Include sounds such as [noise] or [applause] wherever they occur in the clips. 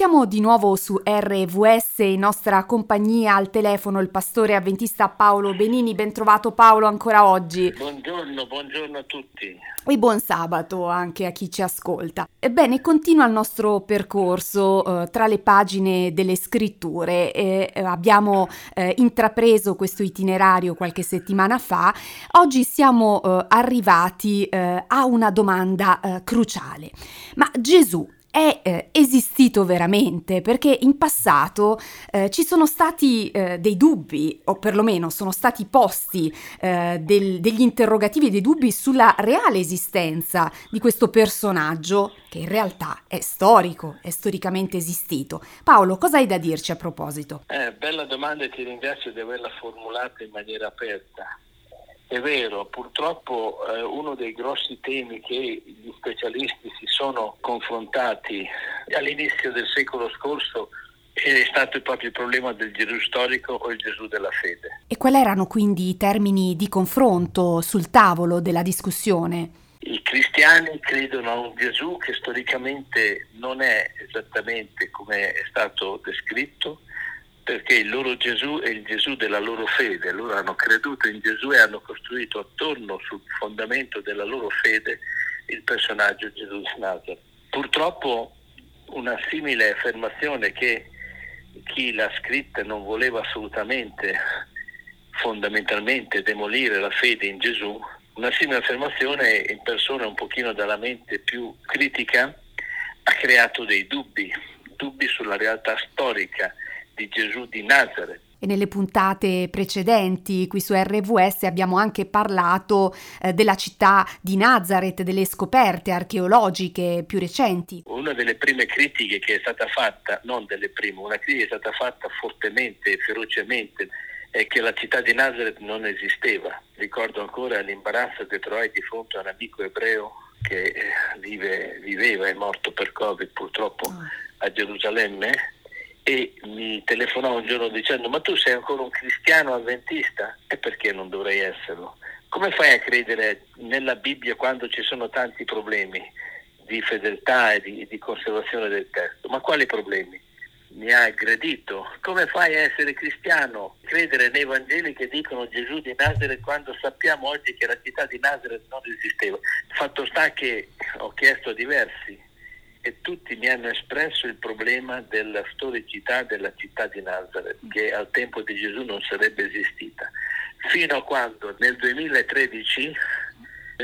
Siamo di nuovo su RVS, in nostra compagnia al telefono il pastore avventista Paolo Benini. Ben trovato Paolo ancora oggi. Buongiorno, buongiorno a tutti. E buon sabato anche a chi ci ascolta. Ebbene, continua il nostro percorso eh, tra le pagine delle scritture. Eh, abbiamo eh, intrapreso questo itinerario qualche settimana fa. Oggi siamo eh, arrivati eh, a una domanda eh, cruciale. Ma Gesù è eh, esistito veramente perché in passato eh, ci sono stati eh, dei dubbi o perlomeno sono stati posti eh, del, degli interrogativi e dei dubbi sulla reale esistenza di questo personaggio che in realtà è storico, è storicamente esistito. Paolo, cosa hai da dirci a proposito? Eh, bella domanda e ti ringrazio di averla formulata in maniera aperta. È vero, purtroppo eh, uno dei grossi temi che gli specialisti si sono confrontati all'inizio del secolo scorso è stato proprio il problema del Gesù storico o il Gesù della fede. E quali erano quindi i termini di confronto sul tavolo della discussione? I cristiani credono a un Gesù che storicamente non è esattamente come è stato descritto, perché il loro Gesù è il Gesù della loro fede, loro hanno creduto in Gesù e hanno costruito attorno sul fondamento della loro fede il personaggio Gesù di Nazareth. Purtroppo una simile affermazione che chi l'ha scritta non voleva assolutamente fondamentalmente demolire la fede in Gesù, una simile affermazione in persona un pochino dalla mente più critica ha creato dei dubbi, dubbi sulla realtà storica di Gesù di Nazareth. E nelle puntate precedenti qui su RVS abbiamo anche parlato eh, della città di Nazareth, delle scoperte archeologiche più recenti. Una delle prime critiche che è stata fatta, non delle prime, una critica che è stata fatta fortemente e ferocemente è che la città di Nazareth non esisteva. Ricordo ancora l'imbarazzo che trovai di fronte a un amico ebreo che eh, vive, viveva, è morto per Covid purtroppo ah. a Gerusalemme e mi telefonò un giorno dicendo ma tu sei ancora un cristiano avventista? E perché non dovrei esserlo? Come fai a credere nella Bibbia quando ci sono tanti problemi di fedeltà e di, di conservazione del testo? Ma quali problemi? Mi ha aggredito. Come fai a essere cristiano? Credere nei Vangeli che dicono Gesù di Nazareth quando sappiamo oggi che la città di Nazareth non esisteva. Fatto sta che ho chiesto a diversi e tutti mi hanno espresso il problema della storicità della città di Nazareth, che al tempo di Gesù non sarebbe esistita, fino a quando nel 2013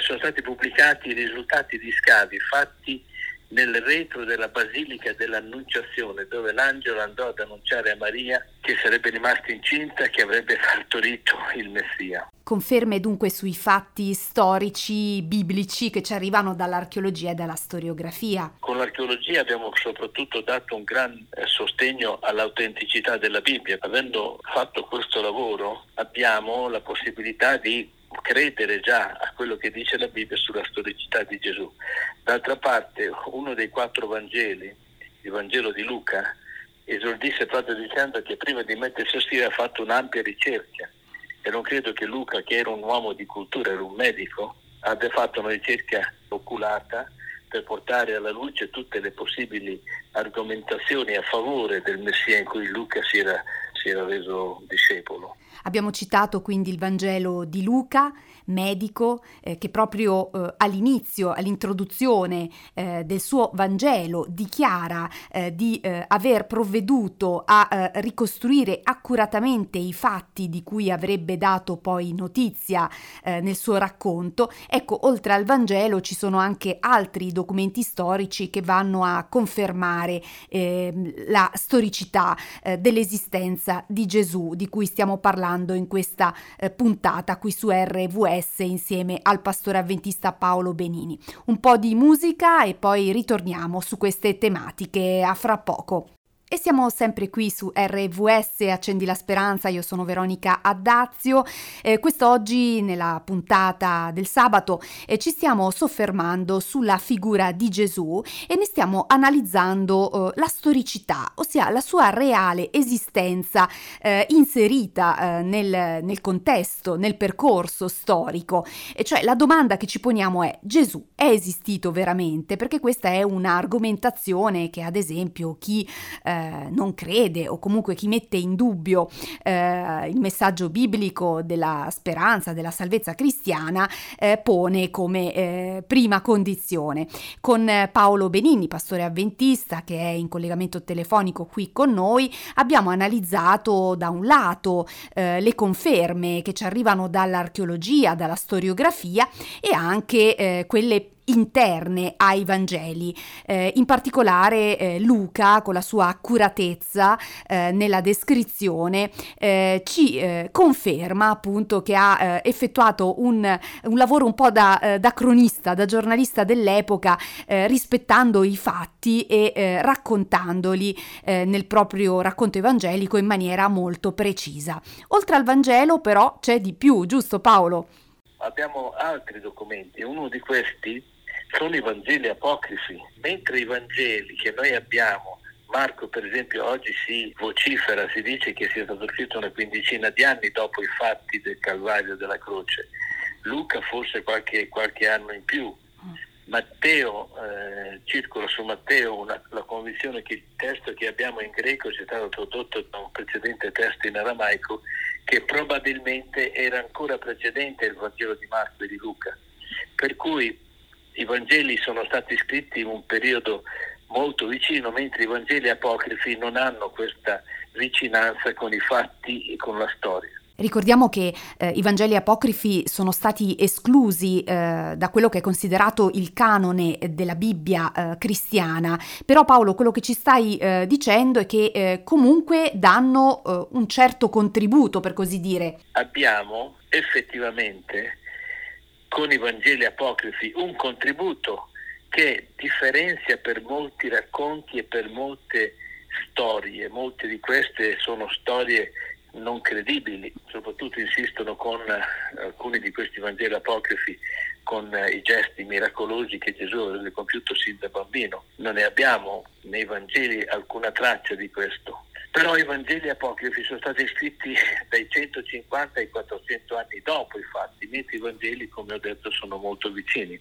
sono stati pubblicati i risultati di scavi fatti nel retro della Basilica dell'Annunciazione, dove l'angelo andò ad annunciare a Maria che sarebbe rimasta incinta e che avrebbe partorito il Messia. Conferme dunque sui fatti storici biblici che ci arrivano dall'archeologia e dalla storiografia. Con l'archeologia abbiamo soprattutto dato un gran eh, sostegno all'autenticità della Bibbia. Avendo fatto questo lavoro abbiamo la possibilità di credere già a quello che dice la Bibbia sulla storicità di Gesù. D'altra parte, uno dei quattro Vangeli, il Vangelo di Luca, esordisse proprio dicendo che prima di mettersi a scrivere ha fatto un'ampia ricerca e non credo che Luca, che era un uomo di cultura, era un medico, abbia fatto una ricerca oculata per portare alla luce tutte le possibili argomentazioni a favore del Messia in cui Luca si era, si era reso discepolo. Abbiamo citato quindi il Vangelo di Luca, medico, eh, che proprio eh, all'inizio, all'introduzione eh, del suo Vangelo, dichiara eh, di eh, aver provveduto a eh, ricostruire accuratamente i fatti di cui avrebbe dato poi notizia nel suo racconto. Ecco, oltre al Vangelo ci sono anche altri documenti storici che vanno a confermare ehm, la storicità dell'esistenza di Gesù, di cui stiamo parlando parlando in questa eh, puntata qui su RVS insieme al pastore avventista Paolo Benini. Un po' di musica e poi ritorniamo su queste tematiche a fra poco. E siamo sempre qui su RVS Accendi la Speranza, io sono Veronica Addazio. Eh, quest'oggi nella puntata del sabato eh, ci stiamo soffermando sulla figura di Gesù e ne stiamo analizzando eh, la storicità, ossia la sua reale esistenza eh, inserita eh, nel, nel, contesto, nel percorso storico. E cioè la domanda che ci poniamo è Gesù è esistito veramente? Perché questa è un'argomentazione che ad esempio chi eh, eh, non crede o comunque chi mette in dubbio eh, il messaggio biblico della speranza, della salvezza cristiana, eh, pone come eh, prima condizione. Con Paolo Benini, pastore avventista, che è in collegamento telefonico qui con noi, abbiamo analizzato da un lato eh, le conferme che ci arrivano dall'archeologia, dalla storiografia e anche quelle interne ai Vangeli, eh, in particolare eh, Luca con la sua accuratezza eh, nella descrizione eh, ci eh, conferma appunto che ha eh, effettuato un, un, lavoro un po' da, da cronista, da giornalista dell'epoca, rispettando i fatti e raccontandoli nel proprio racconto evangelico in maniera molto precisa. Oltre al Vangelo però c'è di più, giusto Paolo? Abbiamo altri documenti, uno di questi sono i Vangeli apocrifi, mentre i Vangeli che noi abbiamo, Marco per esempio oggi si vocifera, si dice che sia stato scritto una quindicina di anni dopo i fatti del Calvario della Croce, Luca forse qualche, qualche anno in più, Matteo, eh, circola su Matteo una, la convinzione che il testo che abbiamo in greco sia stato tradotto da un precedente testo in aramaico che probabilmente era ancora precedente al Vangelo di Marco e di Luca. Per cui i Vangeli sono stati scritti in un periodo molto vicino, mentre i Vangeli apocrifi non hanno questa vicinanza con i fatti e con la storia. Ricordiamo che eh, i Vangeli apocrifi sono stati esclusi eh, da quello che è considerato il canone della Bibbia eh, cristiana, però Paolo quello che ci stai eh, dicendo è che eh, comunque danno eh, un certo contributo, per così dire. Abbiamo effettivamente con i Vangeli apocrifi un contributo che differenzia per molti racconti e per molte storie. Molte di queste sono storie non credibili, soprattutto insistono con alcuni di questi Vangeli apocrifi con i gesti miracolosi che Gesù aveva compiuto sin da bambino. Non ne abbiamo nei Vangeli alcuna traccia di questo. Però i Vangeli apocrifi sono stati scritti dai 150 ai 400 anni dopo i fatti, mentre i Vangeli, come ho detto, sono molto vicini.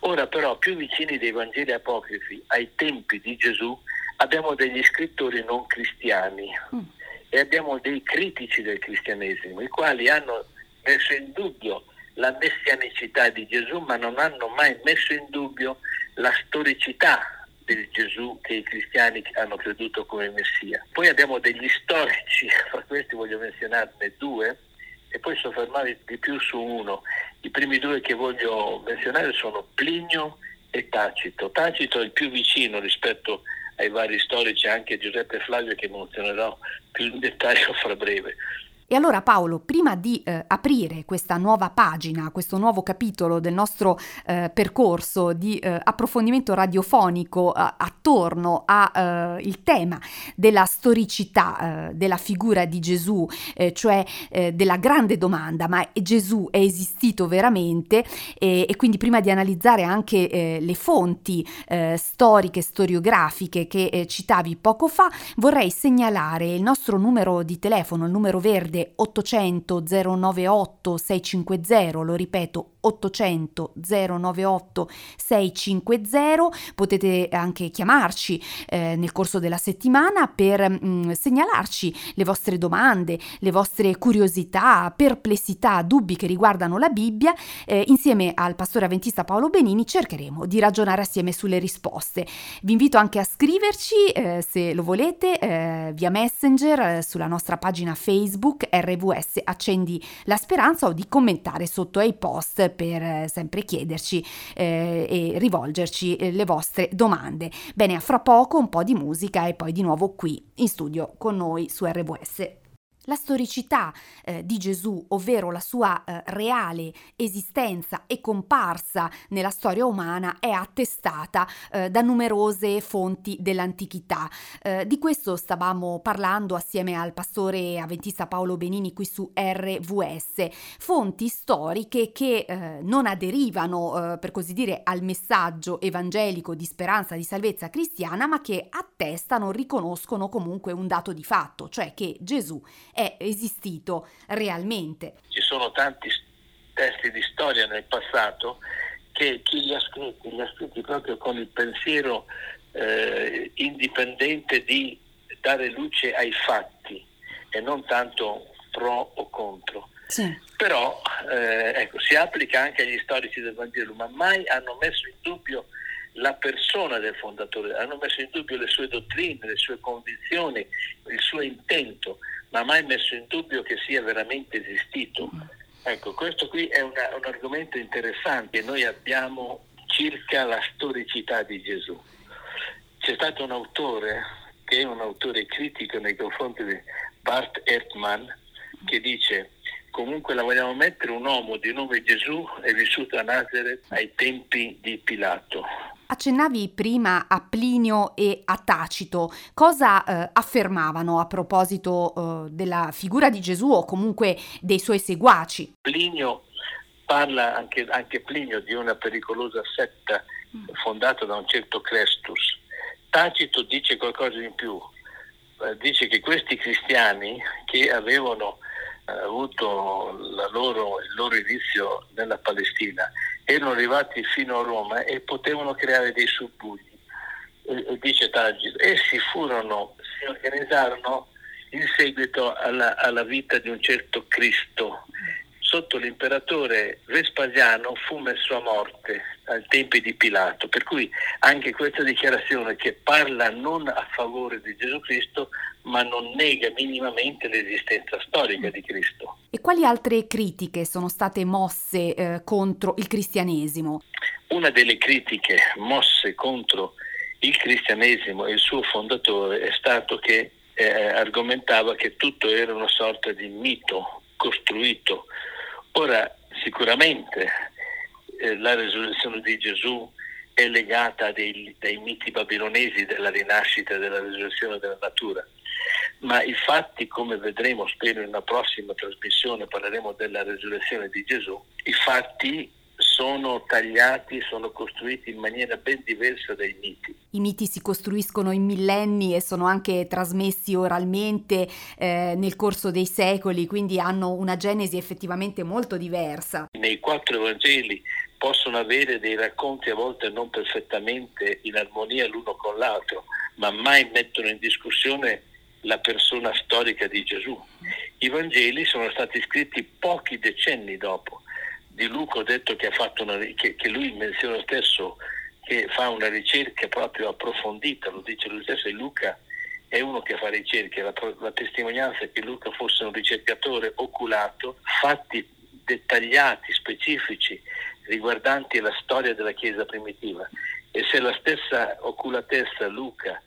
Ora però, più vicini dei Vangeli apocrifi ai tempi di Gesù, abbiamo degli scrittori non cristiani mm. e abbiamo dei critici del cristianesimo, i quali hanno messo in dubbio la messianicità di Gesù, ma non hanno mai messo in dubbio la storicità del Gesù che i cristiani hanno creduto come Messia. Poi abbiamo degli storici, [laughs] fra questi voglio menzionarne due e poi soffermarmi di più su uno. I primi due che voglio menzionare sono Plinio e Tacito. Tacito è il più vicino rispetto ai vari storici, anche Giuseppe Flavio che menzionerò più in dettaglio fra breve. E allora Paolo, prima di eh, aprire questa nuova pagina, questo nuovo capitolo del nostro eh, percorso di eh, approfondimento radiofonico eh, attorno al eh, tema della storicità eh, della figura di Gesù, cioè della grande domanda, ma Gesù è esistito veramente? E, e quindi prima di analizzare anche le fonti storiche, storiografiche che citavi poco fa, vorrei segnalare il nostro numero di telefono, il numero verde verde 800 098 650, lo ripeto 800 098 650, potete anche chiamarci eh, nel corso della settimana per mh, mm, segnalarci le vostre domande, le vostre curiosità, perplessità, dubbi che riguardano la Bibbia. Eh, insieme al pastore avventista Paolo Benini cercheremo di ragionare assieme sulle risposte. Vi invito anche a scriverci eh, se lo volete eh, via Messenger eh, sulla nostra pagina Facebook RVS Accendi la Speranza o di commentare sotto ai post per sempre chiederci eh, e rivolgerci eh, le vostre domande. Bene, a fra poco un po' di musica e poi di nuovo qui in studio con noi su RVS. La storicità eh, di Gesù, ovvero la sua eh, reale esistenza e comparsa nella storia umana, è attestata eh, da numerose fonti dell'antichità. Eh, di questo stavamo parlando assieme al pastore avventista Paolo Benini qui su RVS. Fonti storiche che eh, non aderivano, eh, per così dire, al messaggio evangelico di speranza, di salvezza cristiana, ma che attestano, riconoscono comunque un dato di fatto, cioè che Gesù è esistito realmente. Ci sono tanti testi di storia nel passato che chi li ha scritti, li ha scritti proprio con il pensiero eh, indipendente di dare luce ai fatti e non tanto pro o contro. Sì. Però eh, ecco, si applica anche agli storici del Vangelo, ma mai hanno messo in dubbio la persona del fondatore, hanno messo in dubbio le sue dottrine, le sue convinzioni, il suo intento, ma mai messo in dubbio che sia veramente esistito. Ecco, questo qui è una, un argomento interessante. Noi abbiamo circa la storicità di Gesù. C'è stato un autore, che è un autore critico nei confronti di Bart Ehrtman, che dice comunque la vogliamo mettere un uomo di nome Gesù è vissuto a Nazareth ai tempi di Pilato Accennavi prima a Plinio e a Tacito. Cosa eh, affermavano a proposito eh, della figura di Gesù o comunque dei suoi seguaci? Plinio parla anche, anche Plinio di una pericolosa setta fondata da un certo Crestus. Tacito dice qualcosa in più, eh, dice che questi cristiani che avevano eh, avuto loro, il loro inizio nella Palestina erano arrivati fino a Roma e potevano creare dei subbugli. E, dice Tagito, essi furono, si organizzarono in seguito alla, alla vita di un certo Cristo. Sotto l'imperatore Vespasiano fu messo a morte ai tempi di Pilato, per cui anche questa dichiarazione che parla non a favore di Gesù Cristo, ma non nega minimamente l'esistenza storica di Cristo. E quali altre critiche sono state mosse eh, contro il cristianesimo? Una delle critiche mosse contro il cristianesimo e il suo fondatore è stato che eh, argomentava che tutto era una sorta di mito costruito. Ora, sicuramente eh, la risurrezione di Gesù è legata dei, dai miti babilonesi della rinascita e della risurrezione della natura. Ma i fatti, come vedremo, spero in una prossima trasmissione parleremo della resurrezione di Gesù, i fatti sono tagliati, sono costruiti in maniera ben diversa dai miti. I miti si costruiscono in millenni e sono anche trasmessi oralmente eh, nel corso dei secoli, quindi hanno una genesi effettivamente molto diversa. Nei quattro Vangeli possono avere dei racconti a volte non perfettamente in armonia l'uno con l'altro, ma mai mettono in discussione la persona storica di Gesù. I Vangeli sono stati scritti pochi decenni dopo. Di Luca ho detto che, una, che, che lui menziona stesso che fa una ricerca proprio approfondita, lo dice lui stesso, e Luca è uno che fa ricerche, la, la testimonianza è che Luca fosse un ricercatore oculato, fatti dettagliati, specifici, riguardanti la storia della Chiesa primitiva. E se la stessa oculatezza Luca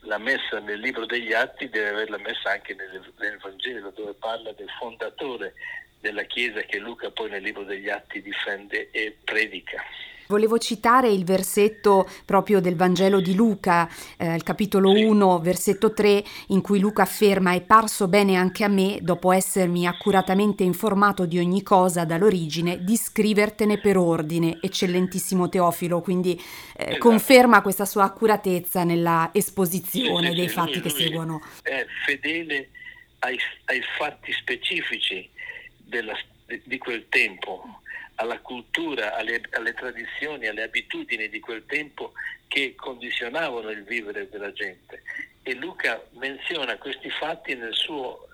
l'ha messa nel libro degli Atti, deve averla messa anche nel, nel Vangelo, dove parla del fondatore della Chiesa che Luca poi nel libro degli Atti difende e predica. Volevo citare il versetto proprio del Vangelo di Luca, eh, il capitolo 1, versetto 3, in cui Luca afferma è parso bene anche a me, dopo essermi accuratamente informato di ogni cosa dall'origine, di scrivertene per ordine, eccellentissimo Teofilo, quindi eh, esatto. conferma questa sua accuratezza nella esposizione sì, dei fatti lui, che seguono. È fedele ai, ai fatti specifici della, di quel tempo alla cultura, alle, alle, tradizioni, alle abitudini di quel tempo che condizionavano il vivere della gente. E Luca menziona questi fatti nel suo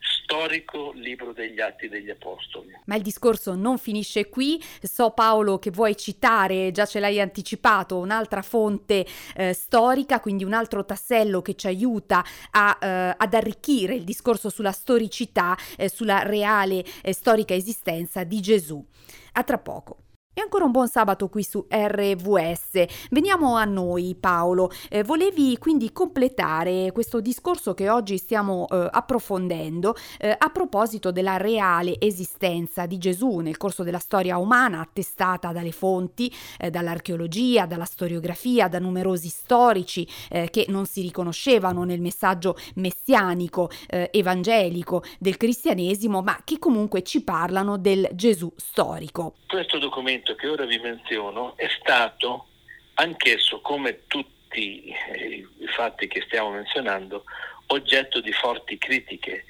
storico libro degli Atti degli Apostoli. Ma il discorso non finisce qui. So Paolo che vuoi citare, già ce l'hai anticipato, un'altra fonte eh, storica, quindi un altro tassello che ci aiuta a, eh, ad arricchire il discorso sulla storicità, eh, sulla reale e storica esistenza di Gesù. A tra poco. E ancora un buon sabato qui su RVS. Veniamo a noi, Paolo. Eh, volevi quindi completare questo discorso che oggi stiamo eh, approfondendo eh, a proposito della reale esistenza di Gesù nel corso della storia umana, attestata dalle fonti, eh, dall'archeologia, dalla storiografia, da numerosi storici eh, che non si riconoscevano nel messaggio messianico, eh, evangelico del cristianesimo, ma che comunque ci parlano del Gesù storico. Questo documento documento che ora vi menziono è stato anch'esso, come tutti eh, i fatti che stiamo menzionando, oggetto di forti critiche.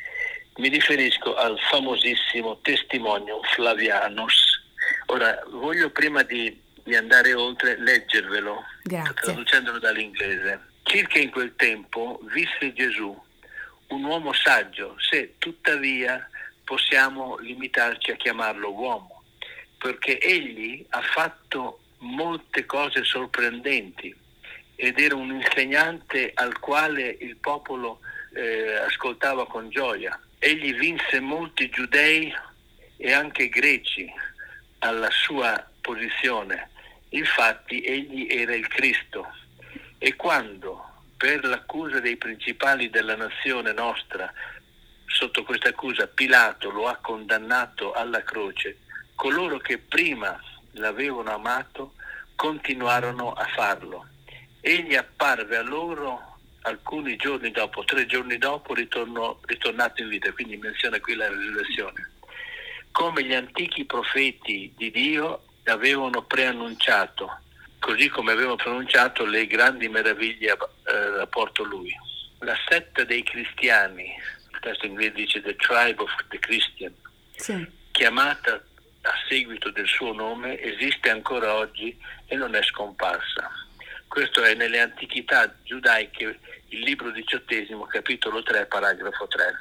Mi riferisco al famosissimo Testimonium Flavianus. Ora, voglio prima di, di andare oltre leggervelo, Grazie. traducendolo dall'inglese. Circa in quel tempo visse Gesù, un uomo saggio, se tuttavia possiamo limitarci a chiamarlo uomo perché egli ha fatto molte cose sorprendenti ed era un insegnante al quale il popolo eh, ascoltava con gioia. Egli vinse molti giudei e anche greci alla sua posizione. Infatti egli era il Cristo e quando per l'accusa dei principali della nazione nostra, sotto questa accusa Pilato lo ha condannato alla croce, coloro che prima l'avevano amato continuarono a farlo. Egli apparve a loro alcuni giorni dopo, tre giorni dopo ritornò, ritornato in vita, quindi menziona qui la risurrezione. Come gli antichi profeti di Dio avevano preannunciato, così come avevano pronunciato le grandi meraviglie eh, a lui. La setta dei cristiani, il testo inglese dice The Tribe of the Christian, sì. chiamata a seguito del suo nome esiste ancora oggi e non è scomparsa. Questo è nelle antichità giudaiche, il libro diciottesimo, capitolo 3, paragrafo 3.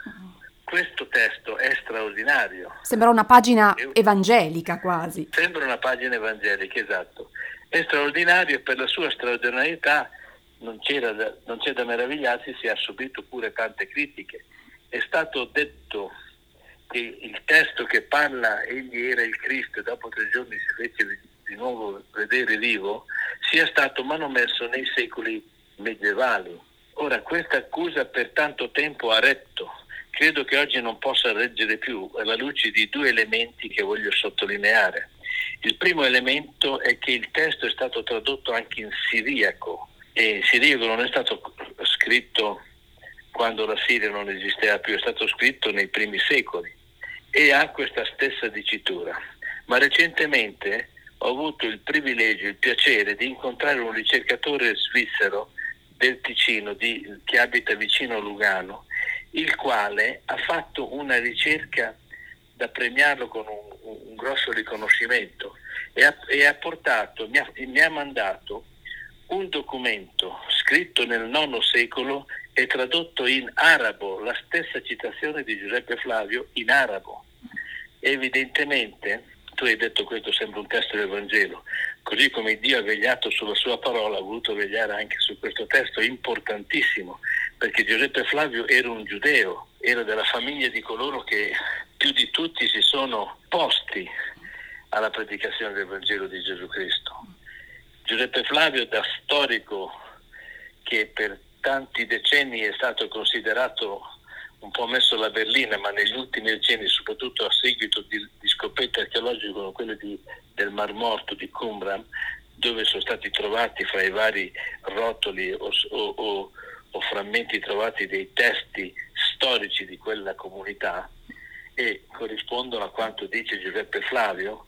Questo testo è straordinario. Sembra una pagina evangelica quasi. Sembra una pagina evangelica, esatto. È straordinario e per la sua straordinarietà non, da, non c'è da meravigliarsi se ha subito pure tante critiche. È stato detto che il testo che parla egli era il Cristo e dopo tre giorni si fece di nuovo vedere vivo, sia stato manomesso nei secoli medievali. Ora, questa accusa per tanto tempo ha retto, credo che oggi non possa reggere più alla luce di due elementi che voglio sottolineare. Il primo elemento è che il testo è stato tradotto anche in siriaco e siriaco non è stato scritto quando la Siria non esisteva più, è stato scritto nei primi secoli e ha questa stessa dicitura. Ma recentemente ho avuto il privilegio, il piacere di incontrare un ricercatore svizzero del Ticino di, che abita vicino a Lugano, il quale ha fatto una ricerca da premiarlo con un, un grosso riconoscimento e ha, e ha portato, mi ha, mi ha mandato un documento scritto nel IX secolo e tradotto in arabo, la stessa citazione di Giuseppe Flavio in arabo evidentemente tu hai detto questo sembra un testo del Vangelo, così come Dio ha vegliato sulla sua parola, ha voluto vegliare anche su questo testo importantissimo, perché Giuseppe Flavio era un giudeo, era della famiglia di coloro che più di tutti si sono posti alla predicazione del Vangelo di Gesù Cristo. Giuseppe Flavio da storico che per tanti decenni è stato considerato un po' messo la berlina, ma negli ultimi decenni, soprattutto a seguito di, di scoperte archeologiche come quelle di, del Mar Morto di Qumran, dove sono stati trovati fra i vari rotoli o, o, o, o frammenti trovati dei testi storici di quella comunità e corrispondono a quanto dice Giuseppe Flavio,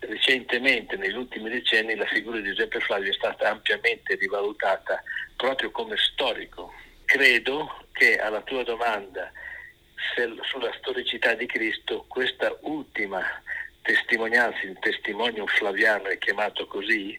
recentemente, negli ultimi decenni, la figura di Giuseppe Flavio è stata ampiamente rivalutata proprio come storico. Credo che alla tua domanda sulla storicità di Cristo, questa ultima testimonianza, il testimonio flaviano è chiamato così,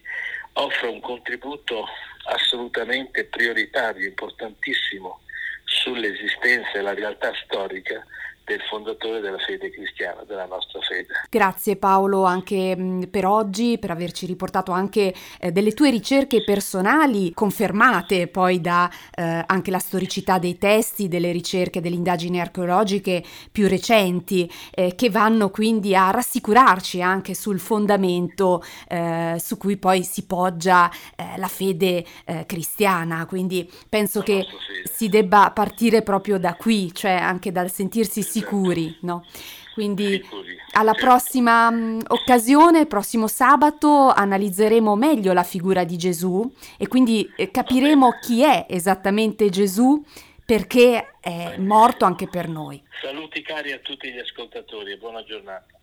offre un contributo assolutamente prioritario, importantissimo sull'esistenza e la realtà storica del fondatore della fede cristiana, della nostra fede. Grazie Paolo anche per oggi, per averci riportato anche eh, delle tue ricerche personali confermate poi da eh, anche la storicità dei testi, delle ricerche, delle indagini archeologiche più recenti eh, che vanno quindi a rassicurarci anche sul fondamento eh, su cui poi si poggia eh, la fede eh, cristiana. Quindi penso la che si debba partire proprio da qui, cioè anche dal sentirsi sicuri, no? Quindi alla certo. prossima mh, occasione, prossimo sabato, analizzeremo meglio la figura di Gesù e quindi eh, capiremo chi è esattamente Gesù perché è morto anche per noi. Saluti cari a tutti gli ascoltatori e buona giornata.